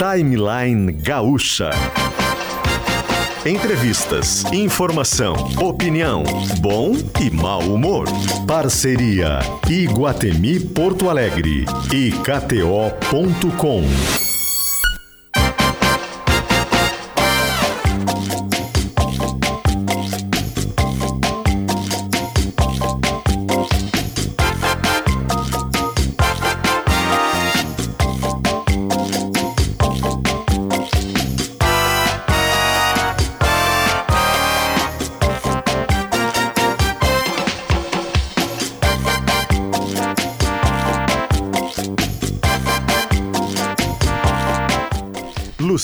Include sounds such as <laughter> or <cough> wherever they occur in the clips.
Timeline Gaúcha. Entrevistas, informação, opinião, bom e mau humor. Parceria Iguatemi Porto Alegre e KTO.com.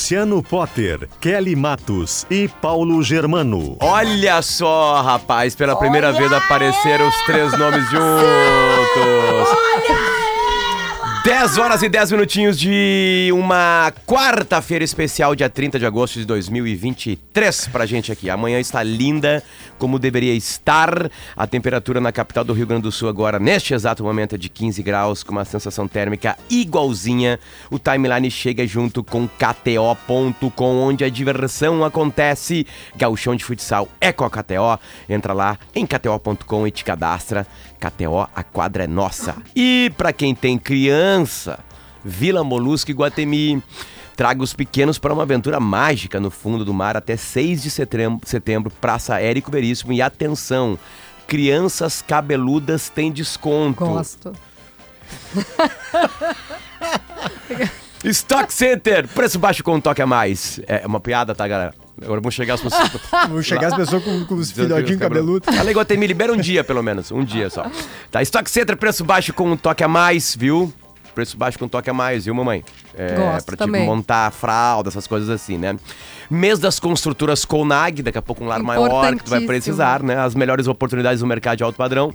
Luciano Potter, Kelly Matos e Paulo Germano. Olha só, rapaz, pela primeira vez apareceram os três nomes juntos. 10 horas e 10 minutinhos de uma quarta-feira especial, dia 30 de agosto de 2023, pra gente aqui. Amanhã está linda, como deveria estar. A temperatura na capital do Rio Grande do Sul agora, neste exato momento, é de 15 graus, com uma sensação térmica igualzinha. O timeline chega junto com KTO.com, onde a diversão acontece. Gauchão de futsal é com a KTO. Entra lá em KTO.com e te cadastra. KTO, a quadra é nossa. E para quem tem criança, Vila Molusco e Guatemi. Traga os pequenos para uma aventura mágica no fundo do mar até 6 de setembro, setembro Praça Érico Veríssimo. E atenção, crianças cabeludas têm desconto. Gosto. <laughs> Stock Center, preço baixo com um toque a mais. É uma piada, tá, galera? Agora vão chegar as pessoas. Vão chegar as pessoas com, <laughs> com os filhotinhos cabeludos. A Leguatemi libera um dia, pelo menos. Um dia só. Tá, Stock Center, preço baixo com um toque a mais, viu? Preço baixo com um toque a mais, viu, mamãe? É, Gosto pra também. tipo montar fralda, essas coisas assim, né? Mês das construtoras Colnag, daqui a pouco um lar maior que tu vai precisar, né? As melhores oportunidades no mercado de alto padrão.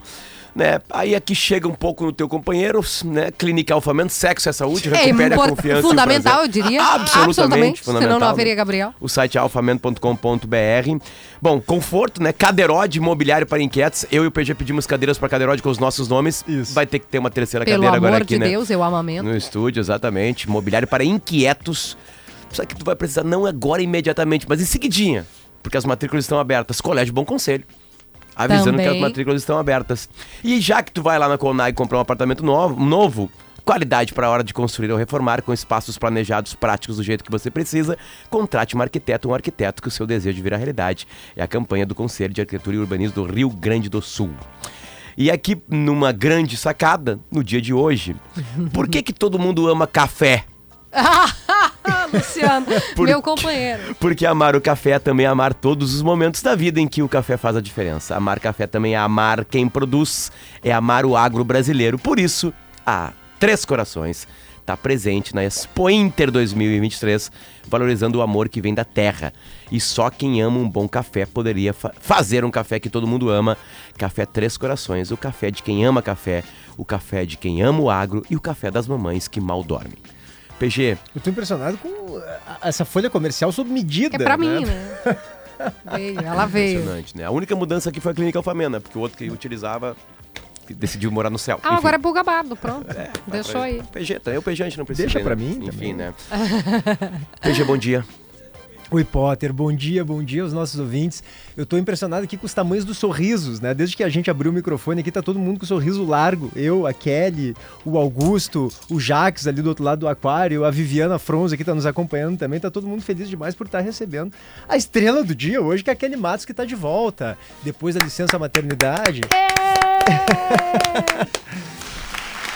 Né? Aí aqui chega um pouco no teu companheiro, né? Clínica Alfamento, sexo é saúde, É recupere a confiança. e o fundamental, eu diria. Absolutamente, fundamental. Senão não haveria Gabriel. O site é alfamento.com.br. Bom, conforto, né? Cadeirode imobiliário para inquietos. Eu e o PG pedimos cadeiras para Cadeirode com os nossos nomes. Isso. Vai ter que ter uma terceira Pelo cadeira amor agora aqui, de né? Deus, eu amamento. No estúdio, exatamente. Mobiliário para inquietos. Só que tu vai precisar não agora imediatamente, mas em seguidinha. Porque as matrículas estão abertas. Colégio Bom Conselho. Avisando que as Também. matrículas estão abertas. E já que tu vai lá na Conag comprar um apartamento novo, novo qualidade para a hora de construir ou reformar, com espaços planejados práticos do jeito que você precisa, contrate um arquiteto, um arquiteto que o seu desejo vira realidade. É a campanha do Conselho de Arquitetura e Urbanismo do Rio Grande do Sul. E aqui, numa grande sacada, no dia de hoje, <laughs> por que que todo mundo ama café? Luciano, <laughs> Por- meu companheiro. Porque amar o café é também amar todos os momentos da vida em que o café faz a diferença. Amar café também é amar quem produz, é amar o agro brasileiro. Por isso, a Três Corações está presente na Expo Inter 2023, valorizando o amor que vem da terra. E só quem ama um bom café poderia fa- fazer um café que todo mundo ama. Café Três Corações, o café de quem ama café, o café de quem ama o agro e o café das mamães que mal dormem. PG, Eu tô impressionado com a- essa folha comercial sob medida. É pra né? mim, né? <laughs> Veio, ela veio. Impressionante, né? A única mudança aqui foi a clínica Alfamena, porque o outro que utilizava decidiu morar no céu. Ah, agora é bugabardo, pronto. Deixou aí. PG, também o PG a gente não precisa. Deixa né? pra mim Enfim, também. né? PG, bom dia. <laughs> Oi, Potter, bom dia, bom dia aos nossos ouvintes. Eu tô impressionado aqui com os tamanhos dos sorrisos, né? Desde que a gente abriu o microfone aqui, tá todo mundo com sorriso largo. Eu, a Kelly, o Augusto, o Jax ali do outro lado do aquário, a Viviana Fronza que tá nos acompanhando também. Tá todo mundo feliz demais por estar recebendo a estrela do dia hoje, que é a Kelly Matos, que tá de volta. Depois da licença maternidade. <laughs>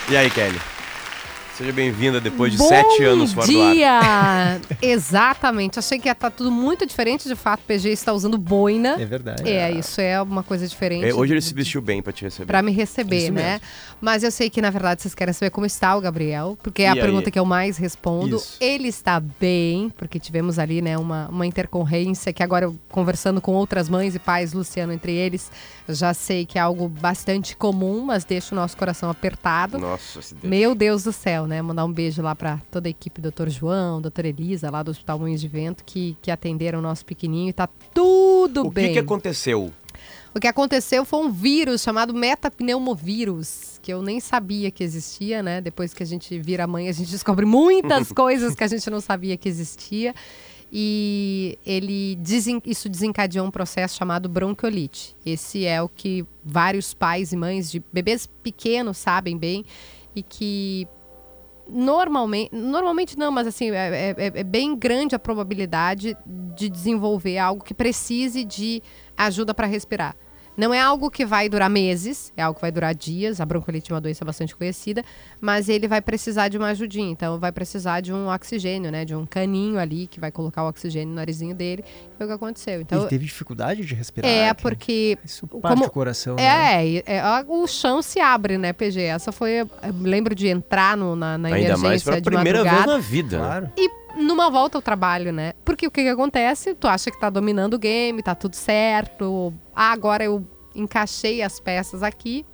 E aí, Kelly? Seja bem-vinda depois de Bom sete anos fora do ar. dia! <laughs> Exatamente. Achei que ia estar tudo muito diferente. De fato, o PG está usando boina. É verdade. É, isso é uma coisa diferente. É, hoje ele se vestiu bem pra te receber. Pra me receber, Isso né? mesmo. Mas eu sei que, na verdade, vocês querem saber como está o Gabriel, porque é E a aí? pergunta que eu mais respondo. Isso. Ele está bem, porque tivemos ali, né, uma, uma intercorrência que agora, eu, conversando com outras mães e pais, Luciano entre eles, já sei que é algo bastante comum, mas deixa o nosso coração apertado. Nossa, se Deus. Meu Deus do céu, né? Mandar um beijo lá pra toda a equipe, doutor João, doutora Elisa, lá do Hospital Moinhos de Vento, que, que atenderam o nosso pequenininho e tá tudo O bem. que, que aconteceu? O que aconteceu foi um vírus chamado metapneumovírus, que eu nem sabia que existia, né? Depois que a gente vira mãe, a gente <laughs> descobre muitas <laughs> coisas que a gente não sabia que existia. E ele desen- isso desencadeou um processo chamado bronquiolite. Esse é o que vários pais e mães de bebês pequenos sabem bem e que normalmente, normalmente não, mas assim, é, é- é bem grande a probabilidade de desenvolver algo que precise de ajuda para respirar. Não é algo que vai durar meses, é algo que vai durar dias. A bronquiolite é uma doença bastante conhecida, mas ele vai precisar de uma ajudinha. Então, vai precisar de um oxigênio, né? De um caninho ali que vai colocar o oxigênio no narizinho dele. Foi o que aconteceu. Então, Ele teve dificuldade de respirar. é, porque Isso parte como- o coração. né? é, e- é, a- o chão se abre, né, PG? Essa foi. Eu lembro de entrar no- na, na Ainda emergência mais pela de primeira vez madrugada. na vida. né? Claro. E numa volta ao trabalho, né? Porque o que, que acontece? Tu acha que tá dominando o game, tá tudo certo. Ah, agora eu encaixei as peças aqui.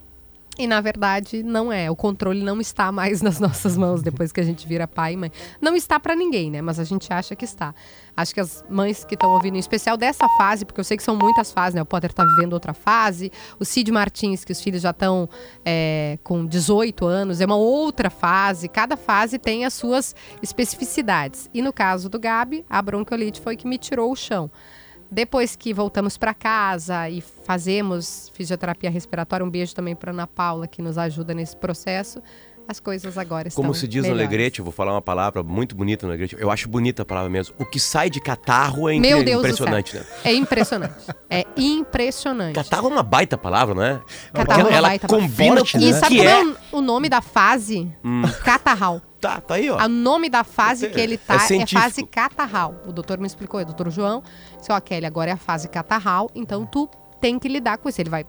E na verdade não é. O controle não está mais <laughs> nas nossas mãos depois que a gente vira pai e mãe. Não está para ninguém, né? Mas a gente acha que está. Acho que as mães que estão ouvindo, em especial dessa fase, porque eu sei que são muitas fases, né? O Potter tá vivendo outra fase. O Cid Martins, que os filhos já estão é, com 18 anos, é uma outra fase. Cada fase tem as suas especificidades. E no caso do Gabi, a bronquiolite foi que me tirou o chão. Depois que voltamos para casa e fazemos fisioterapia respiratória, um beijo também para Ana Paula, que nos ajuda nesse processo, as coisas agora estão Como se diz no melhores. Alegrete, eu vou falar uma palavra muito bonita no Alegrete. Eu acho bonita a palavra mesmo. O que sai de catarro é Meu Deus impressionante, né? É impressionante. É impressionante. Catarro é uma baita palavra, não é? Catarro é uma ela baita combina forte, com E o sabe que como é. é o- o nome da fase? Catarral. Tá, tá aí, ó. O nome da fase que ele tá É é, fase catarral. O doutor me explicou, é o doutor João. Disse, ó, Kelly, agora é a fase catarral, então tu tem que lidar com isso. Ele vai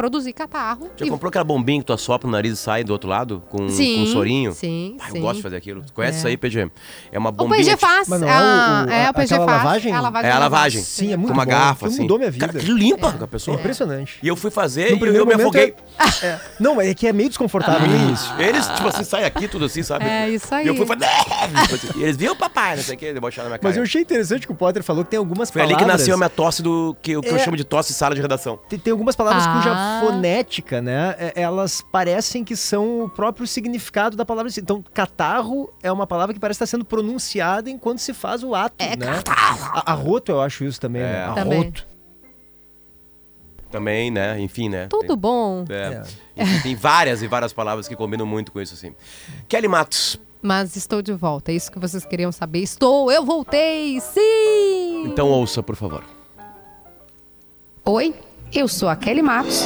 produzir catarro. Já e- comprou aquela bombinha que tu assopra no nariz e sai do outro lado? Com, sim, com um sorinho? Sim, Ah, sim. eu gosto de fazer aquilo. Tu conhece É. isso aí, PG? É uma O bombinha... PG tipo- faz. Mas não é ah, o- é, a- o PG faz. lavagem? É a lavagem. É a lavagem. Sim, é muito Com uma bom. garrafa, assim. mudou minha vida. Cara, que limpa a pessoa. É impressionante. E eu fui fazer No e primeiro eu me afoguei. é- <laughs> é- Não, mas é que é meio desconfortável no início. Eles, tipo assim, saem aqui, tudo assim, sabe? É, isso aí. E eu fui fazer... Assim, e eles viram o papai, não sei o que, debocharam na minha cara. Mas eu achei interessante que o Potter falou que tem algumas Foi ali palavras... que nasceu a minha tosse do... Que, o que eu É. chamo de tosse sala de redação. Tem, algumas palavras Ah. Cuja fonética, né? é- Elas parecem que são o próprio significado da palavra. Então, catarro é uma palavra que parece estar sendo pronunciada enquanto se faz o ato, É né? catarro. A- Arroto, eu acho isso também, É. né? Também. Arroto. Também, né? Enfim, né? Tudo bom. Tem, é. É. Enfim, tem várias e várias palavras que combinam muito com isso, assim. Kelly Matos, Mas estou de volta. É isso que vocês queriam saber. Estou, eu voltei, sim! então ouça, por favor. Oi, eu sou a Kelly Matos.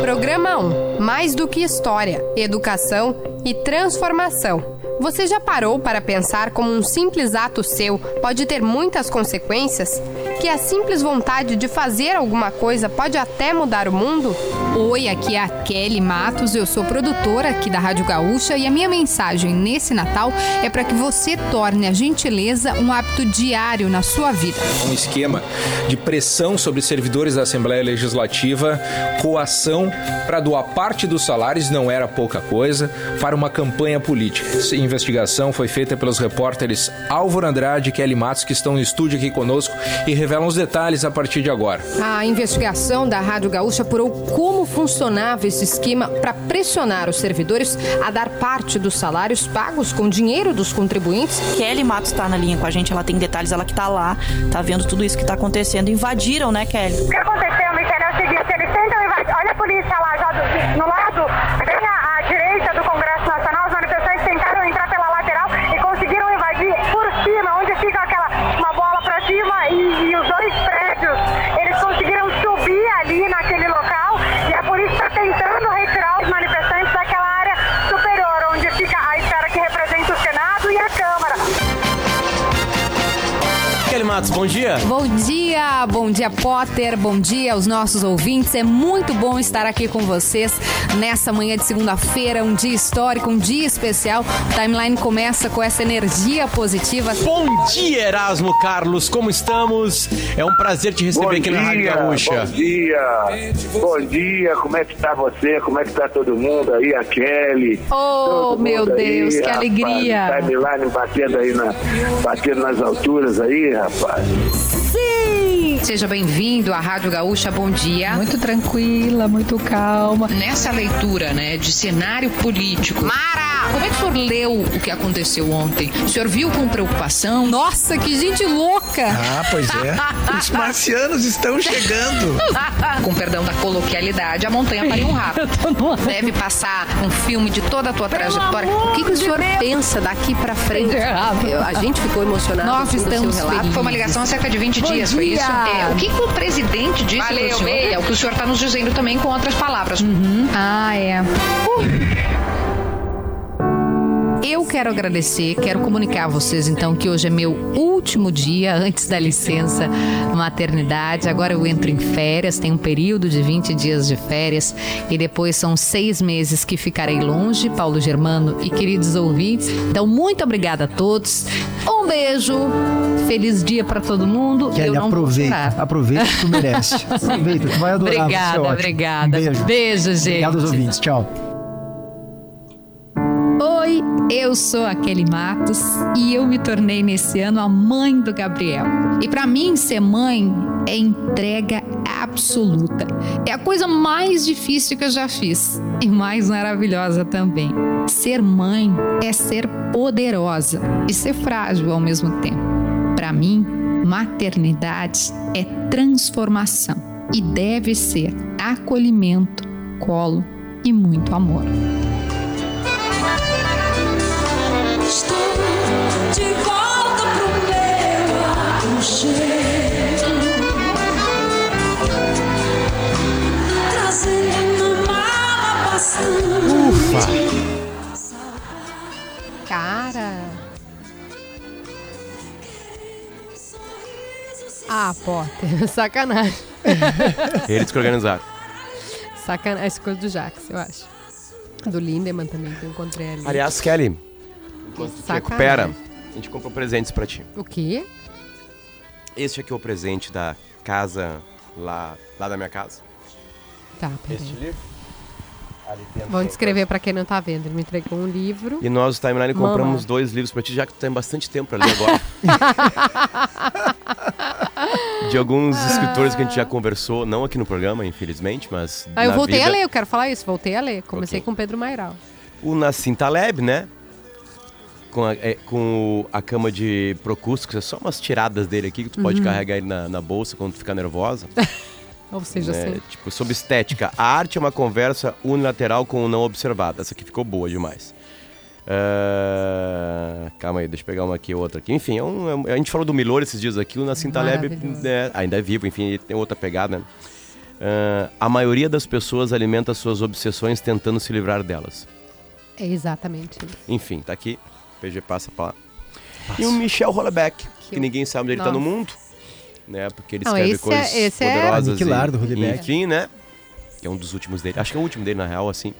Programa 1: Mais do que história, educação e transformação. Você já parou para pensar como um simples ato seu pode ter muitas consequências? Que a simples vontade de fazer alguma coisa pode até mudar o mundo? Oi, aqui é a Kelly Matos, eu sou produtora aqui da Rádio Gaúcha e a minha mensagem nesse Natal é para que você torne a gentileza um hábito diário na sua vida. um esquema de pressão sobre servidores da Assembleia Legislativa, coação para doar parte dos salários, não era pouca coisa, para uma campanha política. Essa investigação foi feita pelos repórteres Álvaro Andrade e Kelly Matos, que estão no estúdio aqui conosco e revelam os detalhes a partir de agora. A investigação da Rádio Gaúcha apurou como funcionava esse esquema para pressionar os servidores a dar parte dos salários pagos com dinheiro dos contribuintes Kelly Matos tá na linha com a gente, ela tem detalhes, ela que tá lá, tá vendo tudo isso que tá acontecendo. Invadiram, né, Kelly? O que aconteceu, Michele, é o seguinte, eles tentam invadir. Olha a polícia lá, já do- no lado, Matos, bom dia. Bom dia, bom dia Potter, bom dia aos nossos ouvintes. É muito bom estar aqui com vocês nessa manhã de segunda-feira, um dia histórico, um dia especial. O timeline começa com essa energia positiva. Bom dia, Erasmo Carlos, como estamos? É um prazer te receber aqui na Rádio Gaúcha. Bom dia, bom dia, como é que tá você? Como é que tá todo mundo aí? A Kelly. Oh, meu Deus, que rapaz, alegria. Timeline batendo aí, na, batendo nas alturas aí, rapaz. Seja bem-vindo à Rádio Gaúcha, bom dia. Muito tranquila, muito calma. Nessa leitura, né, de cenário político. Mara! Como é que o senhor leu o que aconteceu ontem? O senhor viu com preocupação? Nossa, que gente louca! Ah, pois é. <laughs> Os marcianos estão chegando. <laughs> com perdão da coloquialidade, a montanha pariu um rato. Deve passar um filme de toda a tua trajetória. O que, que o senhor pensa daqui pra frente? Eu- a gente ficou emocionado. Nós estamos. Foi uma ligação há cerca de 20 Bom dias, foi dia. isso? É, o que, que o presidente disse Valeu, pro senhor? É o que o senhor está nos dizendo também com outras palavras. Ah, é. Eu quero agradecer, quero comunicar a vocês então que hoje é meu último dia <laughs> antes da licença maternidade. Agora eu entro em férias, tem um período de 20 dias de férias e depois são seis meses que ficarei longe, Paulo Germano e queridos ouvintes. Então, muito obrigada a todos. Um beijo, feliz dia para todo mundo. Eu não vou aproveita. Aproveita que tu merece. <laughs> Aproveita, tu vai adorar. Obrigada, ótimo. obrigada. Um beijo. Beijo, gente. Obrigado aos ouvintes. Tchau. Eu sou a Kelly Matos e eu me tornei nesse ano a mãe do Gabriel. E pra mim, ser mãe é entrega absoluta. É a coisa mais difícil que eu já fiz e mais maravilhosa também. Ser mãe é ser poderosa e ser frágil ao mesmo tempo. Pra mim, maternidade é transformação e deve ser acolhimento, colo e muito amor. Bastante Cara. Ah, Potter, <laughs> sacanagem. Eles que organizaram. Sacanagem. Essa coisa do Jax, eu acho. Do Lindemann também, que eu encontrei ali. Aliás, Kelly, enquanto tu te recupera, a gente comprou presentes pra ti. O quê? Este aqui é o presente da casa lá, lá da minha casa. Tá, Este peraí. livro. Ali dentro Vamos descrever pra quem não tá vendo. Ele me entregou um livro. E nós, do Timeline, Mama. compramos dois livros pra ti, já que tu tem bastante tempo pra ler agora. <laughs> De alguns escritores que a gente já conversou, não aqui no programa, infelizmente, mas. Ah, eu na voltei vida. a ler, eu quero falar isso. Voltei a ler. Comecei Ok. com Pedro Mairal. O Nassim Taleb, né? Com a, é, com a cama de Procuscus, é só umas tiradas dele aqui que tu pode Uhum. carregar ele na, na bolsa quando tu ficar nervosa. <laughs> Ou seja, né? assim. Tipo, sobre estética. A arte é uma conversa unilateral com o não observado. Essa aqui ficou boa demais. Ah, calma aí, deixa eu pegar uma aqui outra aqui. Enfim, é um- é a gente falou do Milor esses dias aqui. O Nassim Taleb né, ainda é vivo, enfim, tem outra pegada. né? Ah, a maioria das pessoas alimenta suas obsessões tentando se livrar delas. É exatamente. Enfim, tá aqui. PG passa pra lá. E o Michel Houellebecq, que, ninguém sabe onde ele tá no mundo. Né? Porque ele Não, escreve esse é- coisas esse é- poderosas. Aniquilar do e, Houellebecq. Enfim, né? Que é um dos últimos dele. Acho que é o último dele, na real, assim.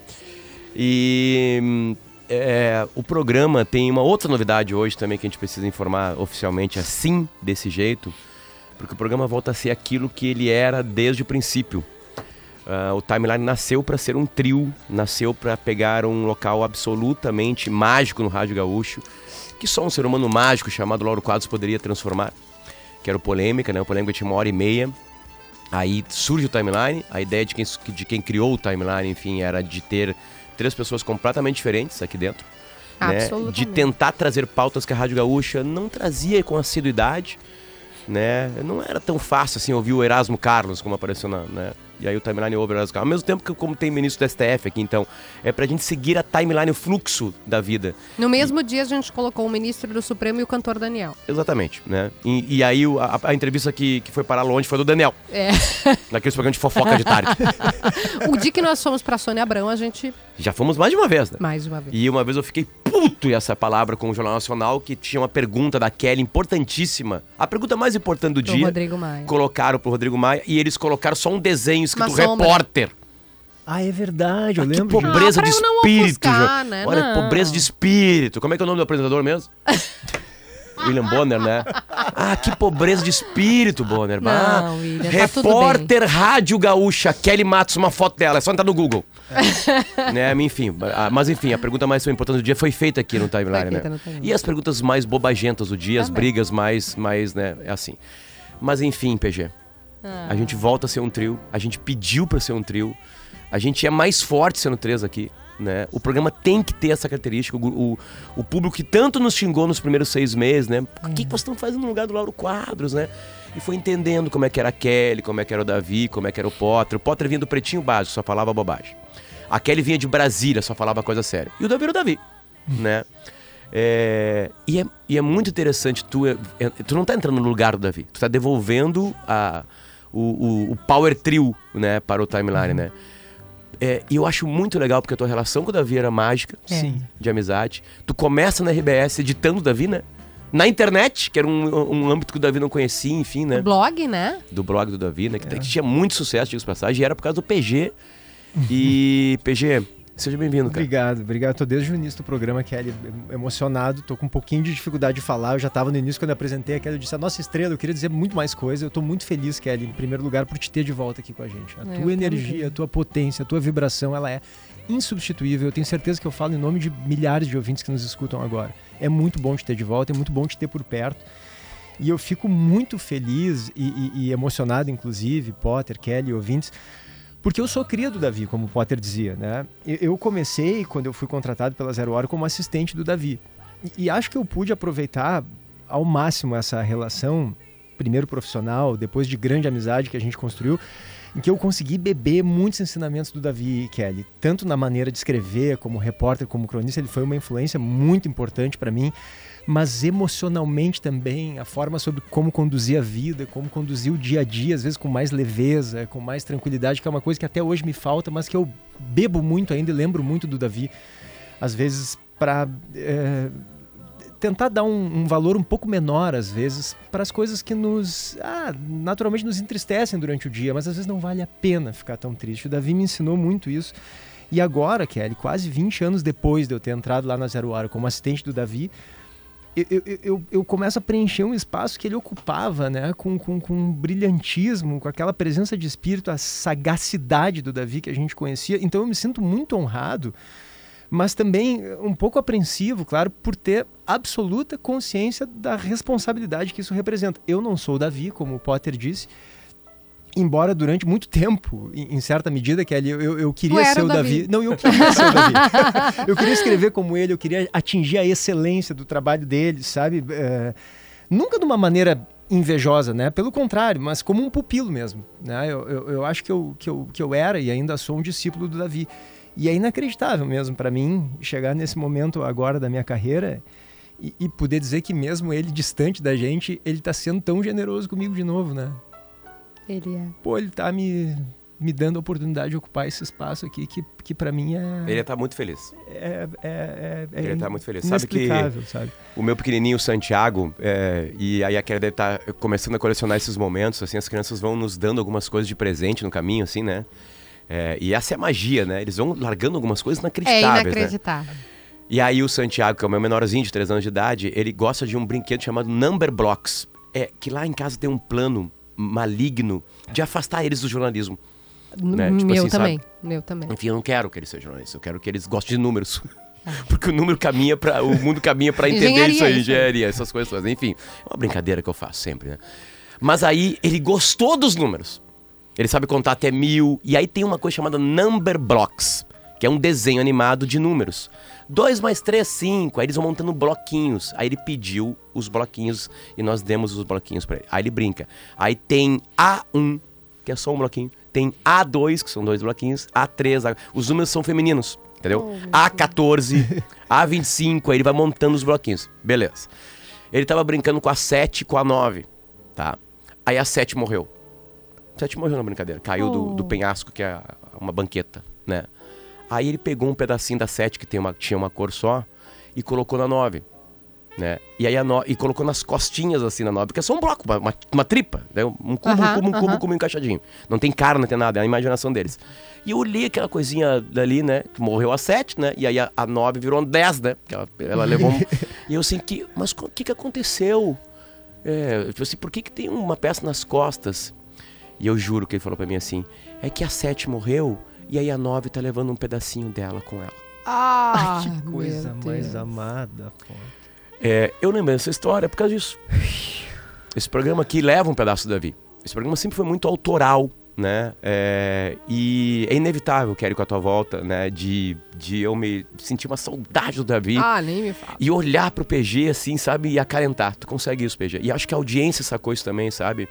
E é, o programa tem uma outra novidade hoje também que a gente precisa informar oficialmente assim, desse jeito. Porque o programa volta a ser aquilo que ele era desde o princípio. Ah, o Timeline nasceu para ser um trio, nasceu para pegar um local absolutamente mágico no Rádio Gaúcho, que só um ser humano mágico chamado Lauro Quadros poderia transformar, que era o Polêmica, né? O Polêmica tinha uma hora e meia. Aí surge o Timeline, a ideia de quem, de quem criou o Timeline, enfim, era de ter três pessoas completamente diferentes aqui dentro. Né? De tentar trazer pautas que a Rádio Gaúcha não trazia com assiduidade, né? Não era tão fácil assim ouvir o Erasmo Carlos como apareceu na, né? E aí o timeline ouve o Erasmo Carlos. Ao mesmo tempo que como tem ministro do STF aqui, então, é pra gente seguir a timeline, o fluxo da vida. No mesmo dia, a gente colocou o ministro do Supremo e o cantor Daniel. Exatamente, né? E, e aí a, a entrevista que, que foi parar longe foi do Daniel, É. <laughs> naqueles programas de fofoca de tarde. <laughs> o dia que nós fomos pra Sônia Abrão, a gente. Já fomos mais de uma vez, né? Mais de uma vez. E uma vez eu fiquei puto e essa palavra com o Jornal Nacional, que tinha uma pergunta da Kelly importantíssima. A pergunta mais importante do Pro dia. Rodrigo Maia. Colocaram pro Rodrigo Maia e eles colocaram só um desenho escrito repórter. Ah, é verdade, eu Que lembro. disso. pobreza Ah, pra de eu não espírito, ofuscar, Jo- né? Olha, Não. pobreza de espírito. Como é que é o nome do apresentador mesmo? <laughs> William Bonner, né? Ah, que pobreza de espírito, Bonner. Não, Ah, William, tá repórter Rádio Gaúcha, Kelly Matos, uma foto dela. É só entrar no Google. <laughs> né? Enfim, ah, mas enfim, a pergunta mais importante do dia foi feita aqui no timeline, né? no. E as perguntas mais bobagentas do dia, as Também. brigas mais, mais, né? É assim. Mas enfim, PG. Ah. A gente volta a ser um trio. A gente pediu pra ser um trio. A gente é mais forte sendo três aqui. Né? O programa tem que ter essa característica. O, o, o público que tanto nos xingou nos primeiros seis meses, né? O que, que vocês estão fazendo no lugar do Lauro Quadros, né? E foi entendendo como é que era a Kelly, como é que era o Davi, como é que era o Potter. O Potter vinha do pretinho básico, só falava bobagem. A Kelly vinha de Brasília, só falava coisa séria. E o Davi era o Davi, né? É, e, é, e é muito interessante, tu, é- é- tu não tá entrando no lugar do Davi, tu tá devolvendo a, o, o, o power trio, né, para o timeline, né? É, e eu acho muito legal porque a tua relação com o Davi era mágica, É. Sim. de amizade. Tu começa na RBS editando o Davi, né? Na internet, que era um, um âmbito que o Davi não conhecia, enfim, né? O blog, né? do blog do Davi, né? Que, que tinha muito sucesso, digo de passagem, e era por causa do PG. E, PG, seja bem-vindo, cara. Obrigado, obrigado. Tô desde o início do programa, Kelly, emocionado. Tô com um pouquinho de dificuldade de falar. Eu já tava no início quando eu apresentei a Kelly. Eu disse, a nossa estrela, eu queria dizer muito mais coisa. Eu tô muito feliz, Kelly, em primeiro lugar, por te ter de volta aqui com a gente. A Eu tua também. energia, a tua potência, a tua vibração, ela é insubstituível. Eu tenho certeza que eu falo em nome de milhares de ouvintes que nos escutam agora. É muito bom te ter de volta, é muito bom te ter por perto. E eu fico muito feliz e, e- e emocionado, inclusive, Potter, Kelly, ouvintes, porque eu sou cria do Davi, como o Potter dizia, né? Eu- comecei, quando eu fui contratado pela Zero Hora, como assistente do Davi. E acho que eu pude aproveitar ao máximo essa relação, primeiro profissional, depois de grande amizade que a gente construiu, em que eu consegui beber muitos ensinamentos do Davi Kelly, tanto na maneira de escrever, como repórter, como cronista, ele foi uma influência muito importante para mim, mas emocionalmente também, a forma sobre como conduzir a vida, como conduzir o dia a dia, às vezes com mais leveza, com mais tranquilidade, que é uma coisa que até hoje me falta, mas que eu bebo muito ainda e lembro muito do Davi, às vezes para tentar dar um, um valor um pouco menor, às vezes, para as coisas que nos, ah, naturalmente nos entristecem durante o dia, mas às vezes não vale a pena ficar tão triste. O Davi me ensinou muito isso. E agora, Kelly, quase 20 anos depois de eu ter entrado lá na Zero Hora como assistente do Davi, eu, eu, eu, eu começo a preencher um espaço que ele ocupava, né? Com, com, com um brilhantismo, com aquela presença de espírito, a sagacidade do Davi que a gente conhecia. Então eu me sinto muito honrado, mas também um pouco apreensivo, claro, por ter absoluta consciência da responsabilidade que isso representa. Eu não sou o Davi, como o Potter disse. Embora durante muito tempo, em certa medida, Kelly, eu, eu, eu queria ser o o Davi. Davi. Não, eu queria ser o Davi. <laughs> eu queria escrever como ele, eu queria atingir a excelência do trabalho dele, sabe? É, nunca de uma maneira invejosa, né? Pelo contrário, mas como um pupilo mesmo, né? Eu, eu, eu acho que eu, que, eu, que eu era e ainda sou um discípulo do Davi. E é inacreditável mesmo para mim chegar nesse momento agora da minha carreira e, e poder dizer que mesmo ele distante da gente, ele tá sendo tão generoso comigo de novo, né? Ele é. Pô, ele tá me, me dando a oportunidade de ocupar esse espaço aqui que, que para mim é... Ele tá muito feliz. É, é, é, é Ele tá muito feliz. Sabe que sabe? o meu pequenininho Santiago, é, e aí a Kelly deve estar começando a colecionar esses momentos, assim, as crianças vão nos dando algumas coisas de presente no caminho, assim, né? É, e essa é a magia, né? Eles vão largando algumas coisas É inacreditáveis, né? inacreditável. E aí o Santiago, que é o meu menorzinho de 3 anos de idade, ele gosta de um brinquedo chamado Number Blocks. É que lá em casa tem um plano maligno de afastar eles do jornalismo. né? Tipo Meu assim, também. sabe? Meu também. Enfim, eu não quero que eles sejam jornalistas, eu quero que eles gostem de números. <laughs> Porque o número caminha para o mundo caminha para entender Engenharia, isso aí, isso aí. engenharia, essas coisas todas. Enfim, é uma brincadeira que eu faço sempre, né? Mas aí ele gostou dos números. Ele sabe contar até mil. E aí tem uma coisa chamada Number Blocks, que é um desenho animado de números. 2 mais 3, 5. Aí eles vão montando bloquinhos. Aí ele pediu os bloquinhos e nós demos os bloquinhos pra ele. Aí ele brinca. Aí tem A1, que é só um bloquinho. Tem A2, que são dois bloquinhos. A3, A... os números são femininos, entendeu? A14, A25. <laughs> Aí ele vai montando os bloquinhos. Beleza. Ele tava brincando com a 7 e com a 9, tá? Aí a 7 morreu. 7 morreu na brincadeira. Caiu do, do penhasco, que é uma banqueta, né? Aí ele pegou um pedacinho da 7 que tem uma, tinha uma cor só e colocou na 9. Né? E aí a no... e colocou nas costinhas assim na 9, porque é só um bloco, uma, uma, tripa, né? um cubo, Aham, um cubo, um cubo, um cubo encaixadinho. Não tem cara, não tem nada, é a imaginação deles. E eu olhei aquela coisinha dali, né? Que morreu a 7, né? E aí a, a 9 virou um 10, né? Porque ela, ela levou. um- <laughs> e eu assim, que, mas o que, que aconteceu? É, tipo assim, por que, que tem uma peça nas costas? E eu juro que ele falou pra mim assim: é que a 7 morreu e aí a 9 tá levando um pedacinho dela com ela. Ah, que coisa meu mais amada, pô. É, eu lembrei dessa história por causa disso. Esse programa aqui leva um pedaço do Davi. esse programa sempre foi muito autoral, né? É, e é inevitável, Kelly, com a tua volta, né? De, de eu me sentir uma saudade do Davi. Ah, nem me fala. E olhar pro PG assim, sabe? E acalentar. Tu consegue isso, PG. E acho que a audiência sacou isso também, sabe?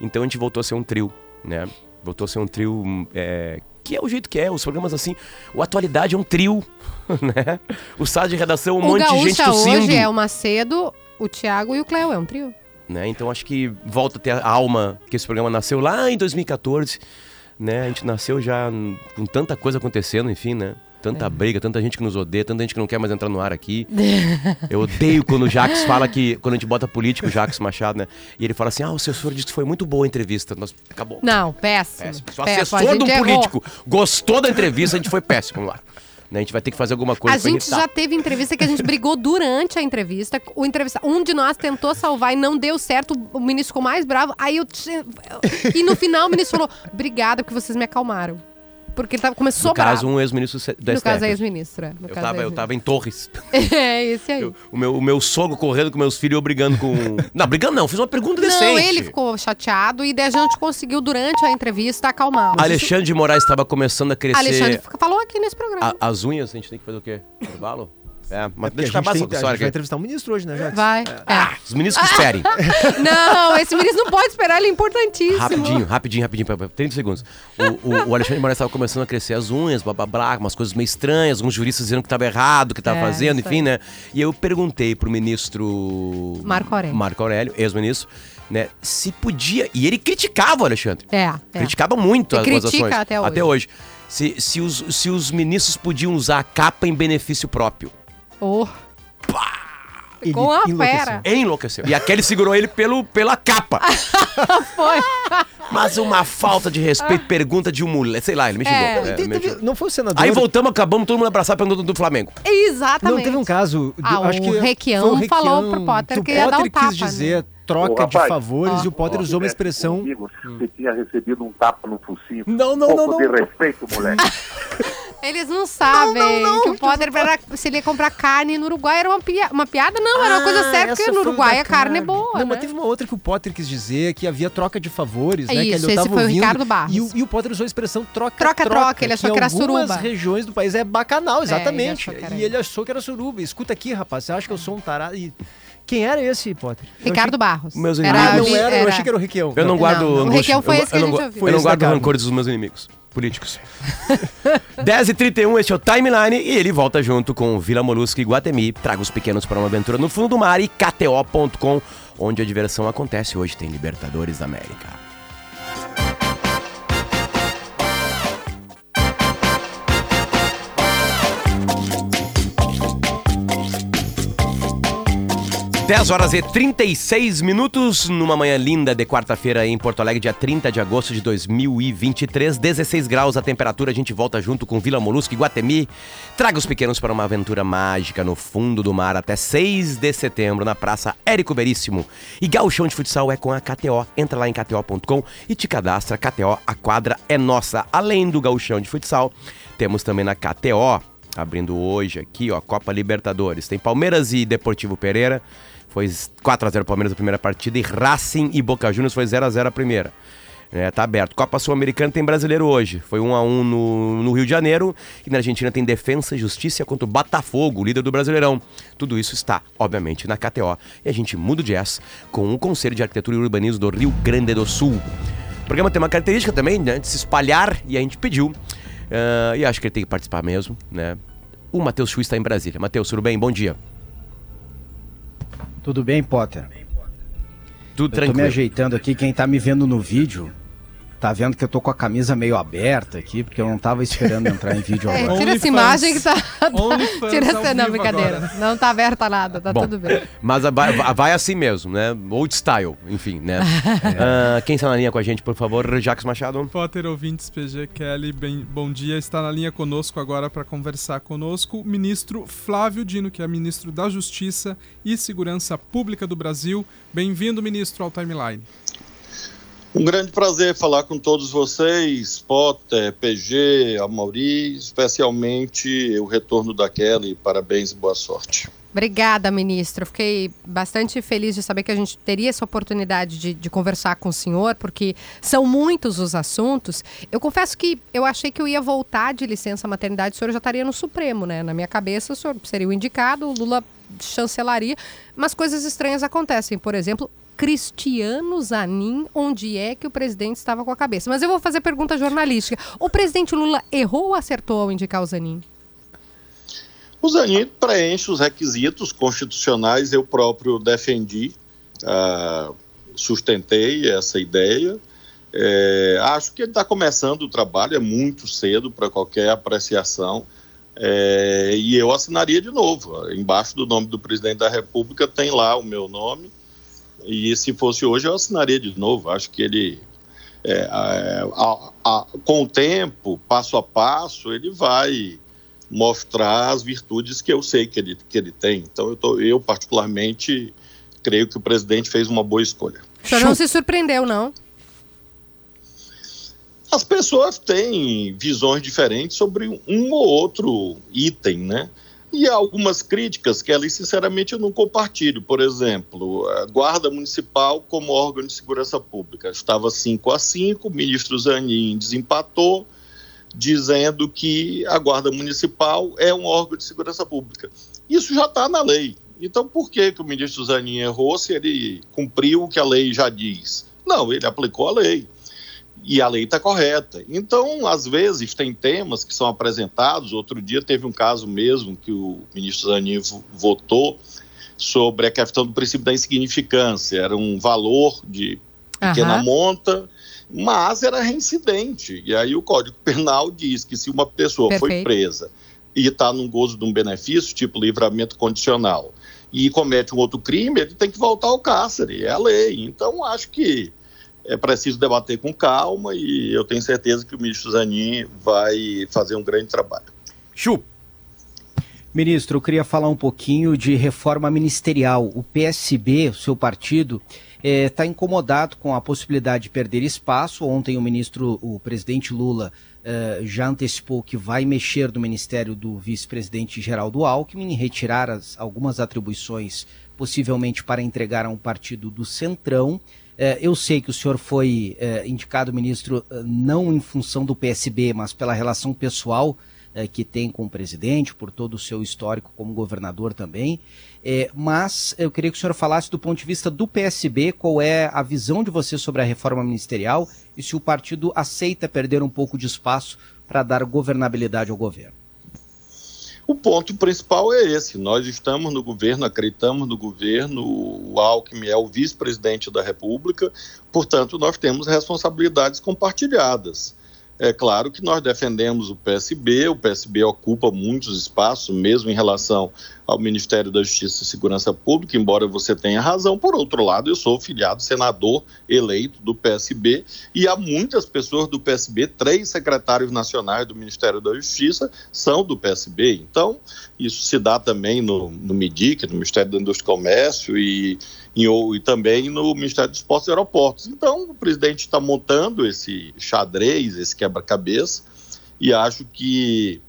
Então a gente voltou a ser um trio, né? Voltou a ser um trio é, que é o jeito que é. Os programas assim, o Atualidade é um trio, <laughs> né? O sala de redação, um o monte de gente tossindo. hoje é o Macedo, o Thiago e o Cléo, é um trio. né? Então acho que volta a ter a alma que esse programa nasceu lá em 2014, né? A gente nasceu já hum, com tanta coisa acontecendo, enfim, né? Tanta briga, tanta gente que nos odeia, tanta gente que não quer mais entrar no ar aqui. <laughs> Eu odeio quando o Jax fala que, quando a gente bota político, o Jax Machado, né? E ele fala assim: ah, o assessor disse que foi muito boa a entrevista. Nós, acabou. Não, péssimo. Péssimo. Se o Péssimo, assessor de um gente errou. político gostou da entrevista, a gente foi péssimo no ar. Né? A gente vai ter que fazer alguma coisa A gente irritar. já teve entrevista que a gente brigou durante a entrevista. O entrevista, um de nós tentou salvar e não deu certo. O ministro ficou mais bravo. Aí eu e no final o ministro falou: "Obrigada porque vocês me acalmaram". Porque ele tava, começou No caso, um ex-ministro do No caso, STF. é ex-ministro. é. No Eu caso, tava, é eu tava em Torres. <laughs> É, esse aí. O meu, o meu sogro correndo com meus filhos e eu brigando com. <laughs> Não, brigando não, fiz uma pergunta decente. Não, ele ficou chateado e daí a gente conseguiu, durante a entrevista, acalmar. Alexandre de Moraes estava começando a crescer. Alexandre falou aqui nesse programa. a- as unhas, a gente tem que fazer o quê? Intervalo? É, mas Porque deixa a eu acabar gente, essa tem, a história gente vai entrevistar um ministro hoje, né, Jax? Vai. Ah, os ministros que esperem. <laughs> Não, esse ministro não pode esperar, ele é importantíssimo. Rapidinho, rapidinho, rapidinho, pra- pra- 30 segundos. O, o- o Alexandre Moraes estava começando a crescer as unhas, blá blá blá, umas coisas meio estranhas, alguns juristas dizendo que estava errado, o que estava É, fazendo, enfim, aí. né? E eu perguntei pro ministro. Marco Aurélio. Marco Aurélio, ex-ministro, né? Se podia. E ele criticava o Alexandre. É, é. Criticava muito E as, critica ações. até hoje. Se, se, os, se os ministros podiam usar a capa em benefício próprio. Oh. Ficou uma enlouqueceu. fera. Enlouqueceu. E aquele segurou ele pelo, pela capa. <laughs> Foi. Mas uma falta de respeito, pergunta de um moleque. Sei lá, ele me xingou. É. Teve- Me teve- xingou. não foi o senador. Aí voltamos, acabamos, todo mundo abraçado perguntando do Flamengo. Exatamente. Não, teve um caso. do- Ah, acho o que Requião foi o falou pro Potter que que o ia dar Potter um tapa, quis dizer né? Troca Ô, de rapaz, favores ó, e o Potter usou uma tivesse expressão. comigo, Você tinha recebido um tapa no focinho. Não, não, um não, pouco não. de respeito, moleque. <laughs> Eles não sabem que o Potter, era, se ele ia comprar carne no Uruguai, era uma, pia- uma piada. Não, era uma coisa Ah, séria, porque no Uruguai a carne é boa, Não, né? mas teve uma outra que o Potter quis dizer que havia troca de favores, né? que Isso, ele esse tava foi o ouvindo, Ricardo Barros. E o, e o Potter usou a expressão troca Troca-troca, ele achou que era em algumas suruba. regiões do país é bacanal, exatamente. ele que era e ele achou que era suruba. Escuta aqui, rapaz, você acha que eu sou um tarado? E quem era esse, Potter? Eu Ricardo Barros. Meus inimigos. Ah, não era, eu achei que era o Requião. Eu não guardo Não, o. Requião foi eu, esse que eu a não, gente ouviu. Eu não esse da guardo rancores dos meus inimigos políticos. <laughs> 10h31, este é o Timeline e ele volta junto com Vila Molusco e Guatemi. Traga os pequenos para uma aventura no fundo do mar e KTO.com, onde a diversão acontece. Hoje tem Libertadores da América. Dez horas e 36 minutos numa manhã linda de quarta-feira em Porto Alegre, dia 30 de agosto de 2023, 16 graus a temperatura. A gente volta junto com Vila Molusco e Guatemi. Traga os pequenos para uma aventura mágica no fundo do mar até 6 de setembro na Praça Érico Veríssimo. E Gauchão de Futsal é com a KTO. Entra lá em KTO.com e te cadastra. KTO, a quadra é nossa. Além do Gauchão de Futsal, temos também na KTO. Abrindo hoje aqui, ó, Copa Libertadores. Tem Palmeiras e Deportivo Pereira. Foi 4x0 Palmeiras a primeira partida e Racing e Boca Juniors foi 0x0 a primeira. É, tá aberto. Copa Sul-Americana tem brasileiro hoje. Foi 1x1 no, no Rio de Janeiro. E na Argentina tem Defensa e Justiça contra o Botafogo, líder do Brasileirão. Tudo isso está, obviamente, na KTO. E a gente muda o jazz com o Conselho de Arquitetura e Urbanismo do Rio Grande do Sul. O programa tem uma característica também, né? De se espalhar, e a gente pediu. Ah, e acho que ele tem que participar mesmo, né? O Matheus Chu está em Brasília. Matheus, tudo bem? Bom dia. Tudo bem, Potter? Tudo eu tô me tranquilo. ajeitando aqui. Quem tá me vendo no vídeo tá vendo que eu tô com a camisa meio aberta aqui, porque eu não tava esperando entrar em <laughs> vídeo É, agora. tira essa imagem que tá. OnlyFans <laughs> tira essa. Não, brincadeira. agora. Não tá aberta nada, tá Bom, tudo bem. <laughs> Mas a- vai, vai assim mesmo, né? Old style, enfim, né? Ah, quem está na linha com a gente, por favor? Jacques Machado. Potter ouvintes PG Kelly, bem, bom dia. Está na linha conosco agora para conversar conosco o ministro Flávio Dino, que é ministro da Justiça e Segurança Pública do Brasil. Bem-vindo, ministro, ao Timeline. Um grande prazer falar com todos vocês, Potter, PG, Amauri, especialmente o retorno da Kelly. Parabéns e boa sorte. Obrigada, ministro. Fiquei bastante feliz de saber que a gente teria essa oportunidade de, de, conversar com o senhor, porque são muitos os assuntos. Eu confesso que eu achei que eu ia voltar de licença maternidade, o senhor já estaria no Supremo, né? Na minha cabeça, o senhor seria o indicado, o Lula chancelaria, mas coisas estranhas acontecem. Por exemplo, Cristiano Zanin, onde é que o presidente estava com a cabeça? Mas eu vou fazer pergunta jornalística. O presidente Lula errou ou acertou ao indicar o Zanin? O Zanin preenche os requisitos constitucionais, eu próprio defendi, uh, sustentei essa ideia. É, acho que ele está começando o trabalho, é muito cedo para qualquer apreciação. É, e eu assinaria de novo. Embaixo do nome do presidente da República tem lá o meu nome. E se fosse hoje, eu assinaria de novo. Acho que ele, é, a, a, com o tempo, passo a passo, ele vai mostrar as virtudes que eu sei que ele, que ele tem. Então, eu, tô, eu particularmente creio que o presidente fez uma boa escolha. O senhor não se surpreendeu, não? As pessoas têm visões diferentes sobre um ou outro item, né? E há algumas críticas que ali, sinceramente, eu não compartilho. Por exemplo, a Guarda Municipal como órgão de segurança pública. Estava 5 a 5, o ministro Zanin desempatou, dizendo que a Guarda Municipal é um órgão de segurança pública. Isso já está na lei. Então, por que, que o ministro Zanin errou se ele cumpriu o que a lei já diz? Não, ele aplicou a lei. E a lei está correta. Então, às vezes, tem temas que são apresentados. Outro dia teve um caso mesmo que o ministro Zanin votou sobre a questão do princípio da insignificância. Era um valor de pequena uhum. monta mas era reincidente. E aí o Código Penal diz que se uma pessoa Perfeito. foi presa e está num gozo de um benefício, tipo livramento condicional, e comete um outro crime, ele tem que voltar ao cárcere, é a lei. Então, acho que é preciso debater com calma e eu tenho certeza que o ministro Zanin vai fazer um grande trabalho. Chu. Ministro, eu queria falar um pouquinho de reforma ministerial. O PSB, o seu partido, está é, incomodado com a possibilidade de perder espaço. Ontem o ministro, o presidente Lula, é, já antecipou que vai mexer no ministério do vice-presidente Geraldo Alckmin, retirar as, algumas atribuições, possivelmente para entregar a um partido do Centrão. É, eu sei que o senhor foi é, indicado ministro é, não em função do PSB, mas pela relação pessoal que tem com o presidente, por todo o seu histórico como governador também. Mas eu queria que o senhor falasse do ponto de vista do PSB, qual é a visão de você sobre a reforma ministerial e se o partido aceita perder um pouco de espaço para dar governabilidade ao governo. O ponto principal é esse: nós estamos no governo, acreditamos no governo, o Alckmin é o vice-presidente da República, portanto, nós temos responsabilidades compartilhadas. É claro que nós defendemos o PSB, o PSB ocupa muitos espaços, mesmo em relação ao Ministério da Justiça e Segurança Pública, embora você tenha razão. Por outro lado, eu sou filiado senador eleito do PSB e há muitas pessoas do PSB, três secretários nacionais do Ministério da Justiça são do PSB. Então, isso se dá também no, no MIDIC, no Ministério da Indústria e Comércio e e, e também no Ministério dos Portos e Aeroportos. Então, o presidente está montando esse xadrez, esse quebra-cabeça, e acho que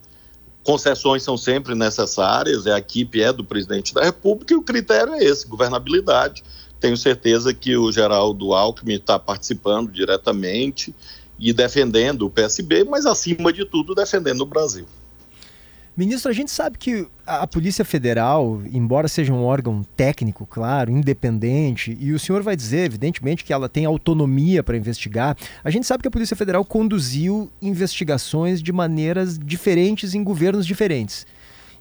concessões são sempre necessárias, a equipe é do presidente da República e o critério é esse, governabilidade. Tenho certeza que o Geraldo Alckmin está participando diretamente e defendendo o PSB, mas acima de tudo defendendo o Brasil. Ministro, a gente sabe que a Polícia Federal, embora seja um órgão técnico, claro, independente, e o senhor vai dizer, evidentemente, que ela tem autonomia para investigar, a gente sabe que a Polícia Federal conduziu investigações de maneiras diferentes em governos diferentes.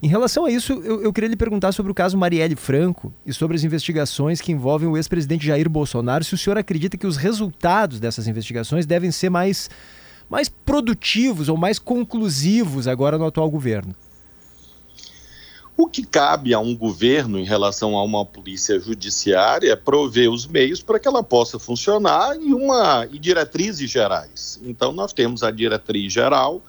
Em relação a isso, eu, eu, queria lhe perguntar sobre o caso Marielle Franco e sobre as investigações que envolvem o ex-presidente Jair Bolsonaro. Se o senhor acredita que os resultados dessas investigações devem ser mais, mais produtivos ou mais conclusivos agora no atual governo? O que cabe a um governo em relação a uma polícia judiciária é prover os meios para que ela possa funcionar em uma em diretrizes gerais. Então nós temos a diretriz geral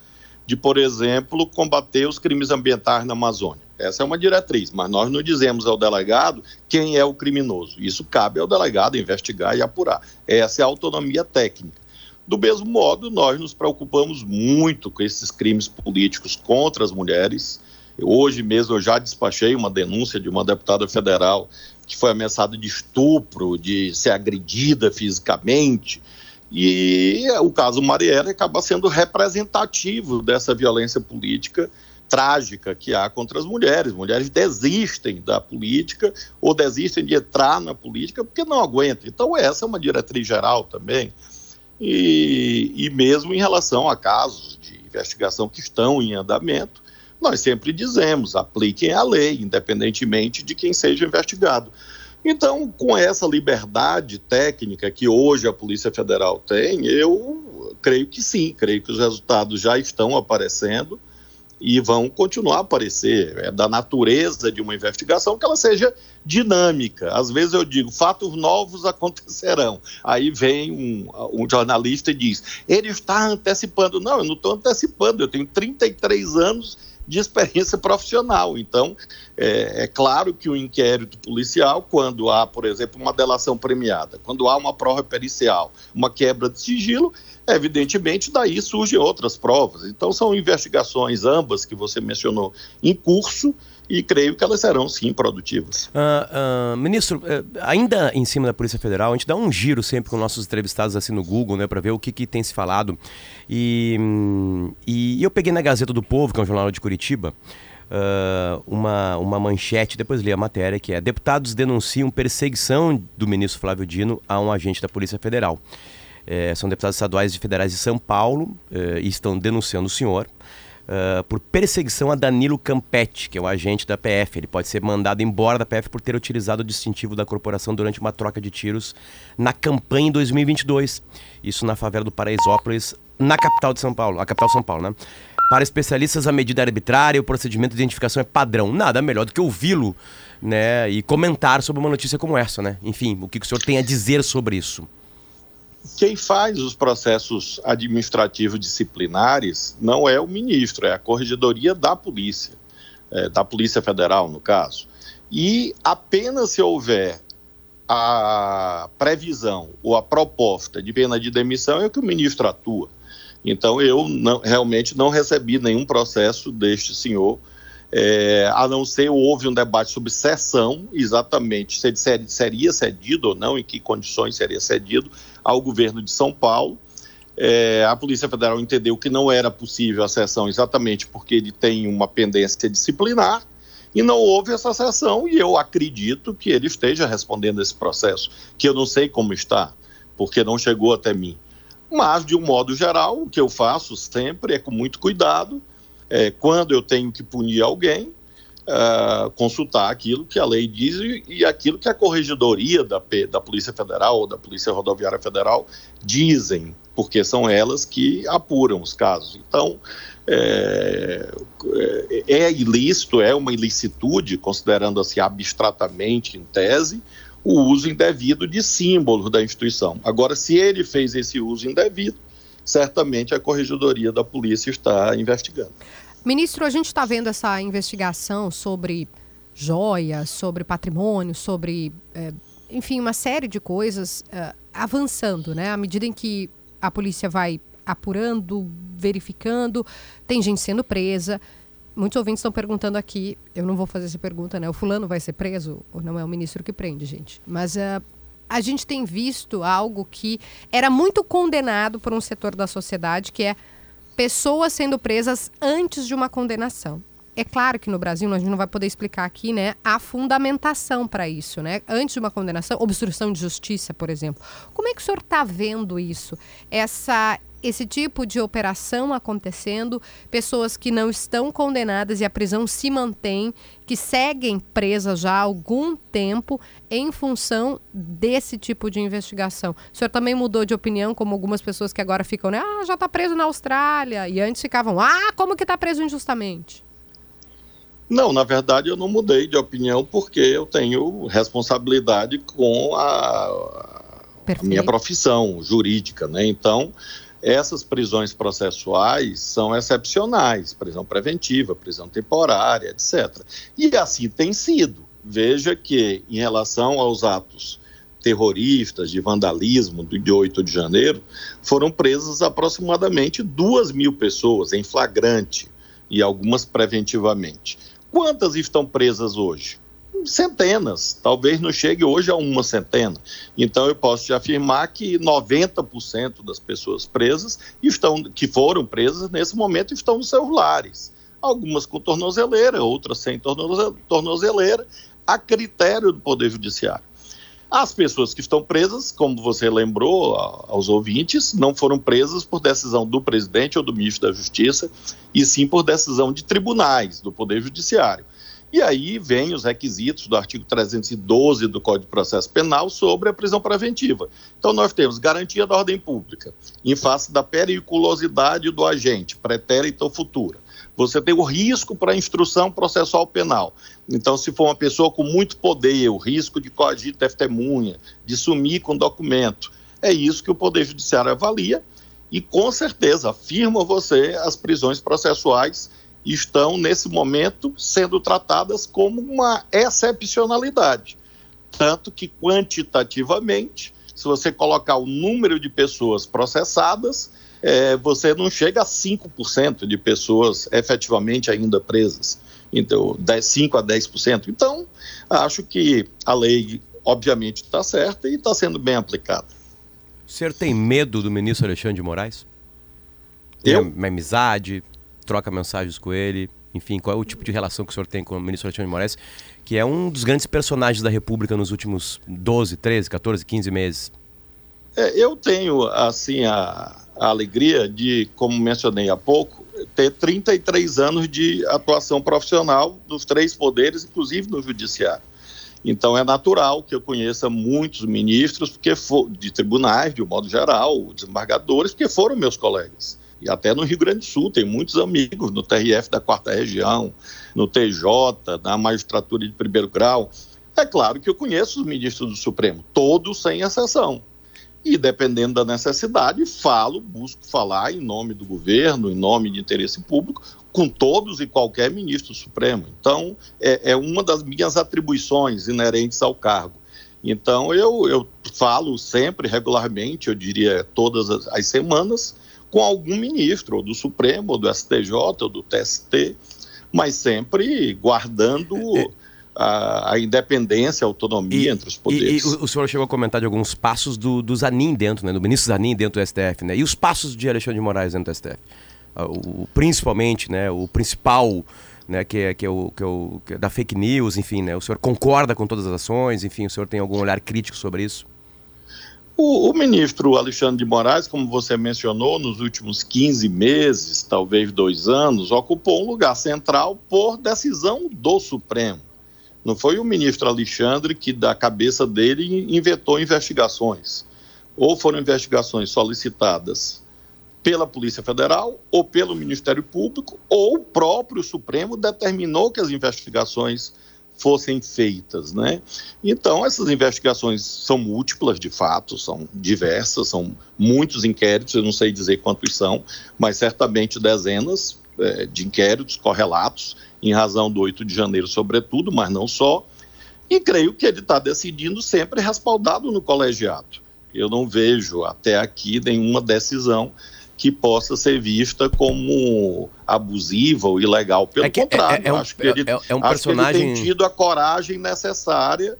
de, por exemplo, combater os crimes ambientais na Amazônia. Essa é uma diretriz, mas nós não dizemos ao delegado quem é o criminoso. Isso cabe ao delegado investigar e apurar. Essa é a autonomia técnica. Do mesmo modo, nós nos preocupamos muito com esses crimes políticos contra as mulheres Hoje mesmo eu já despachei uma denúncia de uma deputada federal que foi ameaçada de estupro, de ser agredida fisicamente. E o caso Marielle acaba sendo representativo dessa violência política trágica que há contra as mulheres. Mulheres desistem da política ou desistem de entrar na política porque não aguentam. Então, essa é uma diretriz geral também. E, e mesmo em relação a casos de investigação que estão em andamento, nós sempre dizemos: apliquem a lei, independentemente de quem seja investigado. Então, com essa liberdade técnica que hoje a Polícia Federal tem, eu creio que sim, creio que os resultados já estão aparecendo e vão continuar a aparecer. É da natureza de uma investigação que ela seja dinâmica. Às vezes eu digo, fatos novos <laughs> acontecerão. Aí vem um, um jornalista e diz, ele está antecipando. Não, eu não estou antecipando, eu tenho 33 anos de experiência profissional. Então, é, é, claro que o inquérito policial, quando há, por exemplo, uma delação premiada, quando há uma prova pericial, uma quebra de sigilo, evidentemente daí surgem outras provas. Então, são investigações ambas que você mencionou em curso e creio que elas serão sim produtivas. Uh, uh, ministro, uh, ainda em cima da Polícia Federal, a gente dá um giro sempre com nossos entrevistados assim no Google, né, para ver o que, que, tem se falado. E, e, eu peguei na Gazeta do Povo, que é um jornal de Curitiba, uma, uma manchete, depois li a matéria, que é Deputados denunciam perseguição do ministro Flávio Dino a um agente da Polícia Federal. É, são deputados estaduais e federais de São Paulo e estão denunciando o senhor uh, por perseguição a Danilo Campetti, que é o agente da PF. Ele pode ser mandado embora da PF por ter utilizado o distintivo da corporação durante uma troca de tiros na campanha em 2022. Isso na favela do Paraisópolis, na capital de São Paulo, a capital de São Paulo, né? Para especialistas, a medida é arbitrária, o procedimento de identificação é padrão. Nada melhor do que ouvi-lo né, e comentar sobre uma notícia como essa, né? Enfim, o que o senhor tem a dizer sobre isso? Quem faz os processos administrativos disciplinares não é o ministro, é a corregedoria da polícia, é, da Polícia Federal, no caso. E apenas se houver a previsão ou a proposta de pena de demissão é que o ministro atua. Então, eu não, realmente não recebi nenhum processo deste senhor, é, a não ser houve um debate sobre cessão, exatamente se ele seria cedido ou não, em que condições seria cedido, ao governo de São Paulo. É, a Polícia Federal entendeu que não era possível a sessão exatamente porque ele tem uma pendência disciplinar e não houve essa sessão e eu acredito que ele esteja respondendo esse processo, que eu não sei como está, porque não chegou até mim. Mas, de um modo geral, o que eu faço sempre é com muito cuidado, é, quando eu tenho que punir alguém, uh, consultar aquilo que a lei diz e, e aquilo que a corregedoria da, da Polícia Federal ou da Polícia Rodoviária Federal dizem, porque são elas que apuram os casos. Então, é, é, é ilícito, é uma ilicitude, considerando assim abstratamente em tese, o uso indevido de símbolos da instituição. Agora, se ele fez esse uso indevido, certamente a corregedoria da polícia está investigando. Ministro, a gente está vendo essa investigação sobre joias, sobre patrimônio, sobre, é, enfim, uma série de coisas é, avançando, né? À medida em que a polícia vai apurando, verificando, tem gente sendo presa. Muitos ouvintes estão perguntando aqui, eu não vou fazer essa pergunta, né? O fulano vai ser preso? Ou não é o ministro que prende, gente? Mas uh, a gente tem visto algo que era muito condenado por um setor da sociedade, que é pessoas sendo presas antes de uma condenação. É claro que no Brasil a gente não vai poder explicar aqui, né, a fundamentação para isso, né? Antes de uma condenação, obstrução de justiça, por exemplo. Como é que o senhor está vendo isso? Essa esse tipo de operação acontecendo, pessoas que não estão condenadas e a prisão se mantém, que seguem presas já há algum tempo em função desse tipo de investigação. O senhor também mudou de opinião, como algumas pessoas que agora ficam, né? Ah, já está preso na Austrália. E antes ficavam, ah, como que está preso injustamente? Não, na verdade eu não mudei de opinião porque eu tenho responsabilidade com a, a minha profissão jurídica, né? Então, essas prisões processuais são excepcionais, prisão preventiva, prisão temporária, etc. E assim tem sido. Veja que, em relação aos atos terroristas de vandalismo dia 8 de janeiro, foram presas aproximadamente duas mil pessoas em flagrante. e algumas preventivamente. Quantas estão presas hoje? Centenas, talvez não chegue hoje a uma centena. Então eu posso te afirmar que 90% das pessoas presas estão, que foram presas nesse momento estão nos seus lares. Algumas com tornozeleira, outras sem tornoze- tornozeleira, a critério do Poder Judiciário. As pessoas que estão presas, como você lembrou aos ouvintes, não foram presas por decisão do presidente ou do ministro da Justiça, e sim por decisão de tribunais do Poder Judiciário. E aí vem os requisitos do artigo 312 do Código de Processo Penal sobre a prisão preventiva. Então nós temos garantia da ordem pública, em face da periculosidade do agente, pretérita ou futura. Você tem o risco para a instrução processual penal. Então, se for uma pessoa com muito poder, o risco de coagir testemunha, de sumir com documento, é isso que o Poder Judiciário avalia e, com certeza, afirma você, as prisões processuais estão, nesse momento, sendo tratadas como uma excepcionalidade. Tanto que, quantitativamente, se você colocar o número de pessoas processadas, eh, você não chega a 5% de pessoas efetivamente ainda presas. Então, 10, 5 a 10%. Então, acho que a lei, obviamente, está certa e está sendo bem aplicada. O senhor tem medo do ministro Alexandre de Moraes? Eu? Tem uma amizade, troca mensagens com ele, enfim, qual é o tipo de relação que o senhor tem com o ministro Alexandre de Moraes, que é um dos grandes personagens da República nos últimos 12, 13, 14, 15 meses? É, eu tenho, assim, a, a alegria de, como mencionei há pouco, ter 33 anos de atuação profissional nos três poderes, inclusive no judiciário. Então é natural que eu conheça muitos ministros porque for, de tribunais, de um modo geral, desembargadores, porque foram meus colegas. E até no Rio Grande do Sul tem muitos amigos no TRF da quarta região, no TJ, na magistratura de primeiro grau. É claro que eu conheço os ministros do Supremo, todos sem exceção. E dependendo da necessidade, falo, busco falar em nome do governo, em nome de interesse público, com todos e qualquer ministro supremo. Então, é, é uma das minhas atribuições inerentes ao cargo. Então, eu, eu falo sempre, regularmente, eu diria todas as, as semanas, com algum ministro, ou do Supremo, ou do STJ, ou do TST, mas sempre guardando a, a independência, a autonomia entre os E, poderes. e o, o senhor chegou a comentar de alguns passos do, do Zanin dentro, né? Do ministro Zanin dentro do STF, né? E os passos de Alexandre de Moraes dentro do STF? Ah, O, principalmente, né? O principal, né? Que é, que é o, que é o que é da fake news, enfim, né? O senhor concorda com todas as ações? Enfim, o senhor tem algum olhar crítico sobre isso? O, o ministro Alexandre de Moraes, como você mencionou, nos últimos 15 meses, talvez dois anos, ocupou um lugar central por decisão do Supremo. Não foi o ministro Alexandre que, da cabeça dele, inventou investigações. Ou foram investigações solicitadas pela Polícia Federal, ou pelo Ministério Público, ou o próprio Supremo determinou que as investigações fossem feitas, né? Então essas investigações são múltiplas, de fato, são diversas, são muitos inquéritos, eu não sei dizer quantos são, mas certamente dezenas eh, de inquéritos correlatos em razão do 8 de janeiro, sobretudo, mas não só. E creio que ele está decidindo sempre respaldado no colegiado. Eu não vejo até aqui nenhuma decisão que possa ser vista como abusiva ou ilegal. Pelo É que é- contrário, é- é um- acho que ele, é- é um acho que ele personagem- tem tido a coragem necessária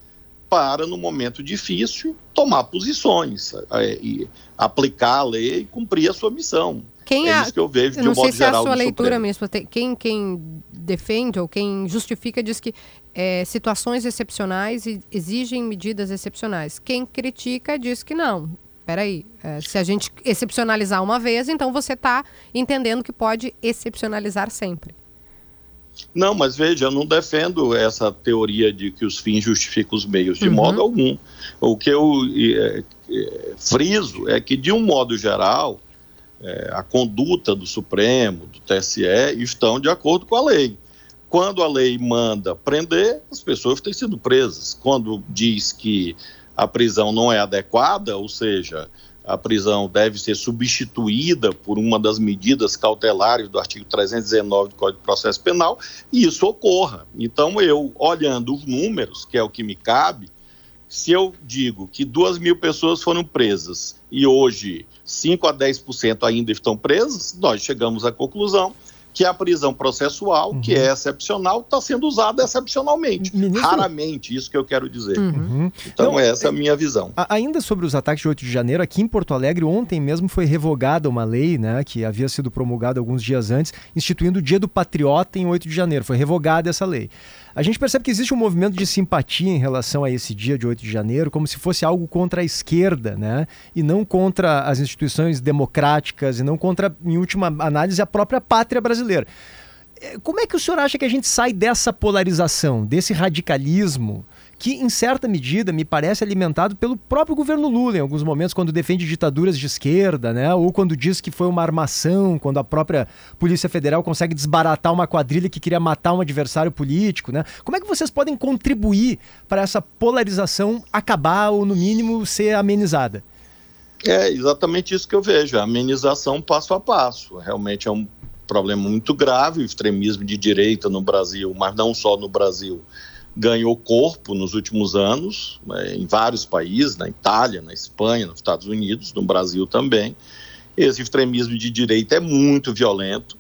para, no momento difícil, tomar posições, é, e aplicar a lei e cumprir a sua missão. Quem é a- isso que eu vejo Eu de um não sei modo se é a geral sua leitura Supremo. mesmo. Quem, quem defende ou quem justifica diz que é, situações excepcionais exigem medidas excepcionais. Quem critica diz que não. Peraí, é, se a gente excepcionalizar uma vez, então você está entendendo que pode excepcionalizar sempre. Não, mas veja, eu não defendo essa teoria de que os fins justificam os meios, de Uhum. modo algum. O que eu eh, eh, friso é que, de um modo geral, eh, a conduta do Supremo, do TSE, estão de acordo com a lei. Quando a lei manda prender, as pessoas têm sido presas. Quando diz que a prisão não é adequada, ou seja, a prisão deve ser substituída por uma das medidas cautelares do artigo 319 do Código de Processo Penal, e isso ocorra. Então, eu, olhando os números, que é o que me cabe, se eu digo que duas mil pessoas foram presas e hoje 5 a 10% ainda estão presas, nós chegamos à conclusão que a prisão processual, que é excepcional, está sendo usada excepcionalmente. Raramente, isso que eu quero dizer. Uhum. Então, Não, essa é a minha visão. Ainda sobre os ataques de 8 de janeiro, aqui em Porto Alegre, ontem mesmo foi revogada uma lei, né, que havia sido promulgada alguns dias antes, instituindo o Dia do Patriota em 8 de janeiro. Foi revogada essa lei. A gente percebe que existe um movimento de simpatia em relação a esse dia de 8 de janeiro, como se fosse algo contra a esquerda, né? E não contra as instituições democráticas, e não contra, em última análise, a própria pátria brasileira. Eh, Como é que o senhor acha que a gente sai dessa polarização, desse radicalismo, que em certa medida me parece alimentado pelo próprio governo Lula, em alguns momentos, quando defende ditaduras de esquerda, né? Ou quando diz que foi uma armação, quando a própria Polícia Federal consegue desbaratar uma quadrilha que queria matar um adversário político, né? Como é que vocês podem contribuir para essa polarização acabar ou, no mínimo, ser amenizada? É exatamente isso que eu vejo, a amenização passo a passo. Realmente é um problema muito grave, o extremismo de direita no Brasil, mas não só no Brasil, ganhou corpo nos últimos anos, né, em vários países, na Itália, na Espanha, nos Estados Unidos, no Brasil também. Esse extremismo de direita é muito violento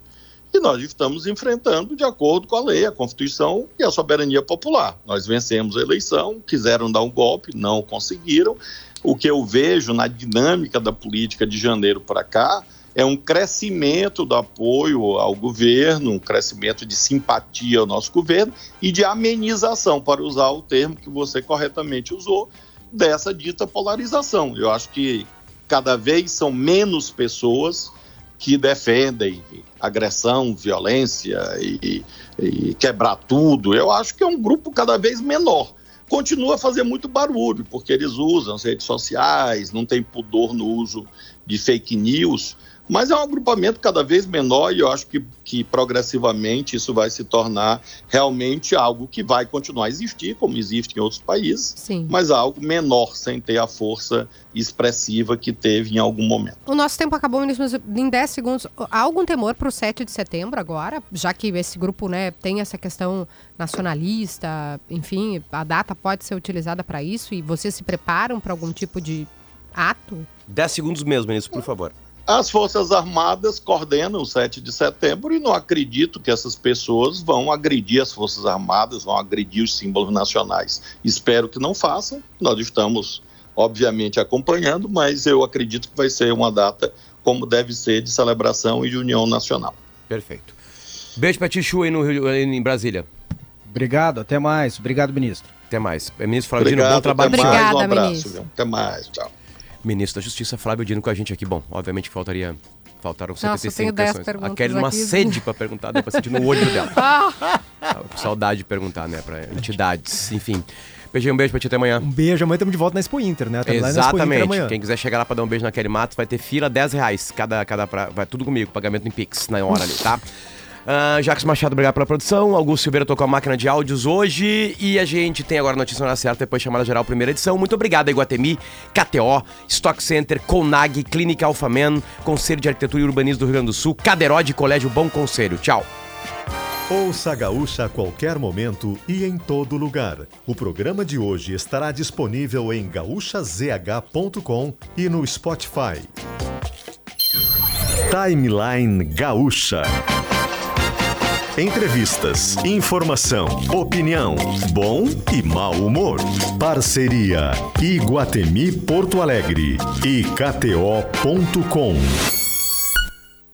e nós estamos enfrentando de acordo com a lei, a Constituição e a soberania popular. Nós vencemos a eleição, quiseram dar um golpe, não conseguiram. O que eu vejo na dinâmica da política de janeiro para cá é um crescimento do apoio ao governo, um crescimento de simpatia ao nosso governo e de amenização, para usar o termo que você corretamente usou, dessa dita polarização. Eu acho que cada vez são menos pessoas que defendem agressão, violência e, e quebrar tudo. Eu acho que é um grupo cada vez menor. Continua a fazer muito barulho, porque eles usam as redes sociais, não tem pudor no uso de fake news, mas é um agrupamento cada vez menor e eu acho que, que progressivamente isso vai se tornar realmente algo que vai continuar a existir, como existe em outros países, Sim. mas algo menor, sem ter a força expressiva que teve em algum momento. O nosso tempo acabou, ministro, mas em 10 segundos. Há algum temor para o 7 de setembro agora? Já que esse grupo né, tem essa questão nacionalista, enfim, a data pode ser utilizada para isso e vocês se preparam para algum tipo de ato? 10 segundos mesmo, ministro, por favor. As Forças Armadas coordenam o 7 de setembro e não acredito que essas pessoas vão agredir as Forças Armadas, vão agredir os símbolos nacionais. Espero que não façam. Nós estamos, obviamente, acompanhando, mas eu acredito que vai ser uma data como deve ser de celebração e de união nacional. Perfeito. Beijo pra ti, Chu, aí no Rio, aí em Brasília. Obrigado, até mais. Obrigado, ministro. Até mais. É, Ministro Flávio Dino, Obrigado, bom trabalho. mais, um Obrigada, abraço. ministro. viu? Até mais, tchau. Ministro da Justiça, Flávio Dino, com a gente aqui. Bom, obviamente que faltaria... Faltaram Nossa, eu 75 tenho 10 questões. A Kelly numa aqui. sede pra perguntar, deu pra sentir no olho dela. <laughs> Ah! Saudade de perguntar, né, pra entidades, enfim. Beijinho, um beijo pra ti até amanhã. Um beijo, amanhã estamos de volta na Expo Inter, né? Tamo Inter Exatamente. amanhã. Quem quiser chegar lá pra dar um beijo na Kelly Matos, vai ter fila 10 reais. Cada, cada pra, vai tudo comigo, pagamento em Pix na hora ali, tá? Uh, Jacques Machado, obrigado pela produção. Augusto Silveira tocou a máquina de áudios hoje. E a gente tem agora a notícia na certa, depois chamada geral, primeira edição. Muito obrigado, Iguatemi, KTO, Stock Center, Conag, Clínica Alfaman, Conselho de Arquitetura e Urbanismo do Rio Grande do Sul, Cadeirode Colégio Bom Conselho. Tchau. Ouça a Gaúcha a qualquer momento e em todo lugar. O programa de hoje estará disponível em gaúchazh.com e no Spotify. Timeline Gaúcha. Entrevistas, informação, opinião, bom e mau humor. Parceria Iguatemi Porto Alegre e KTO.com.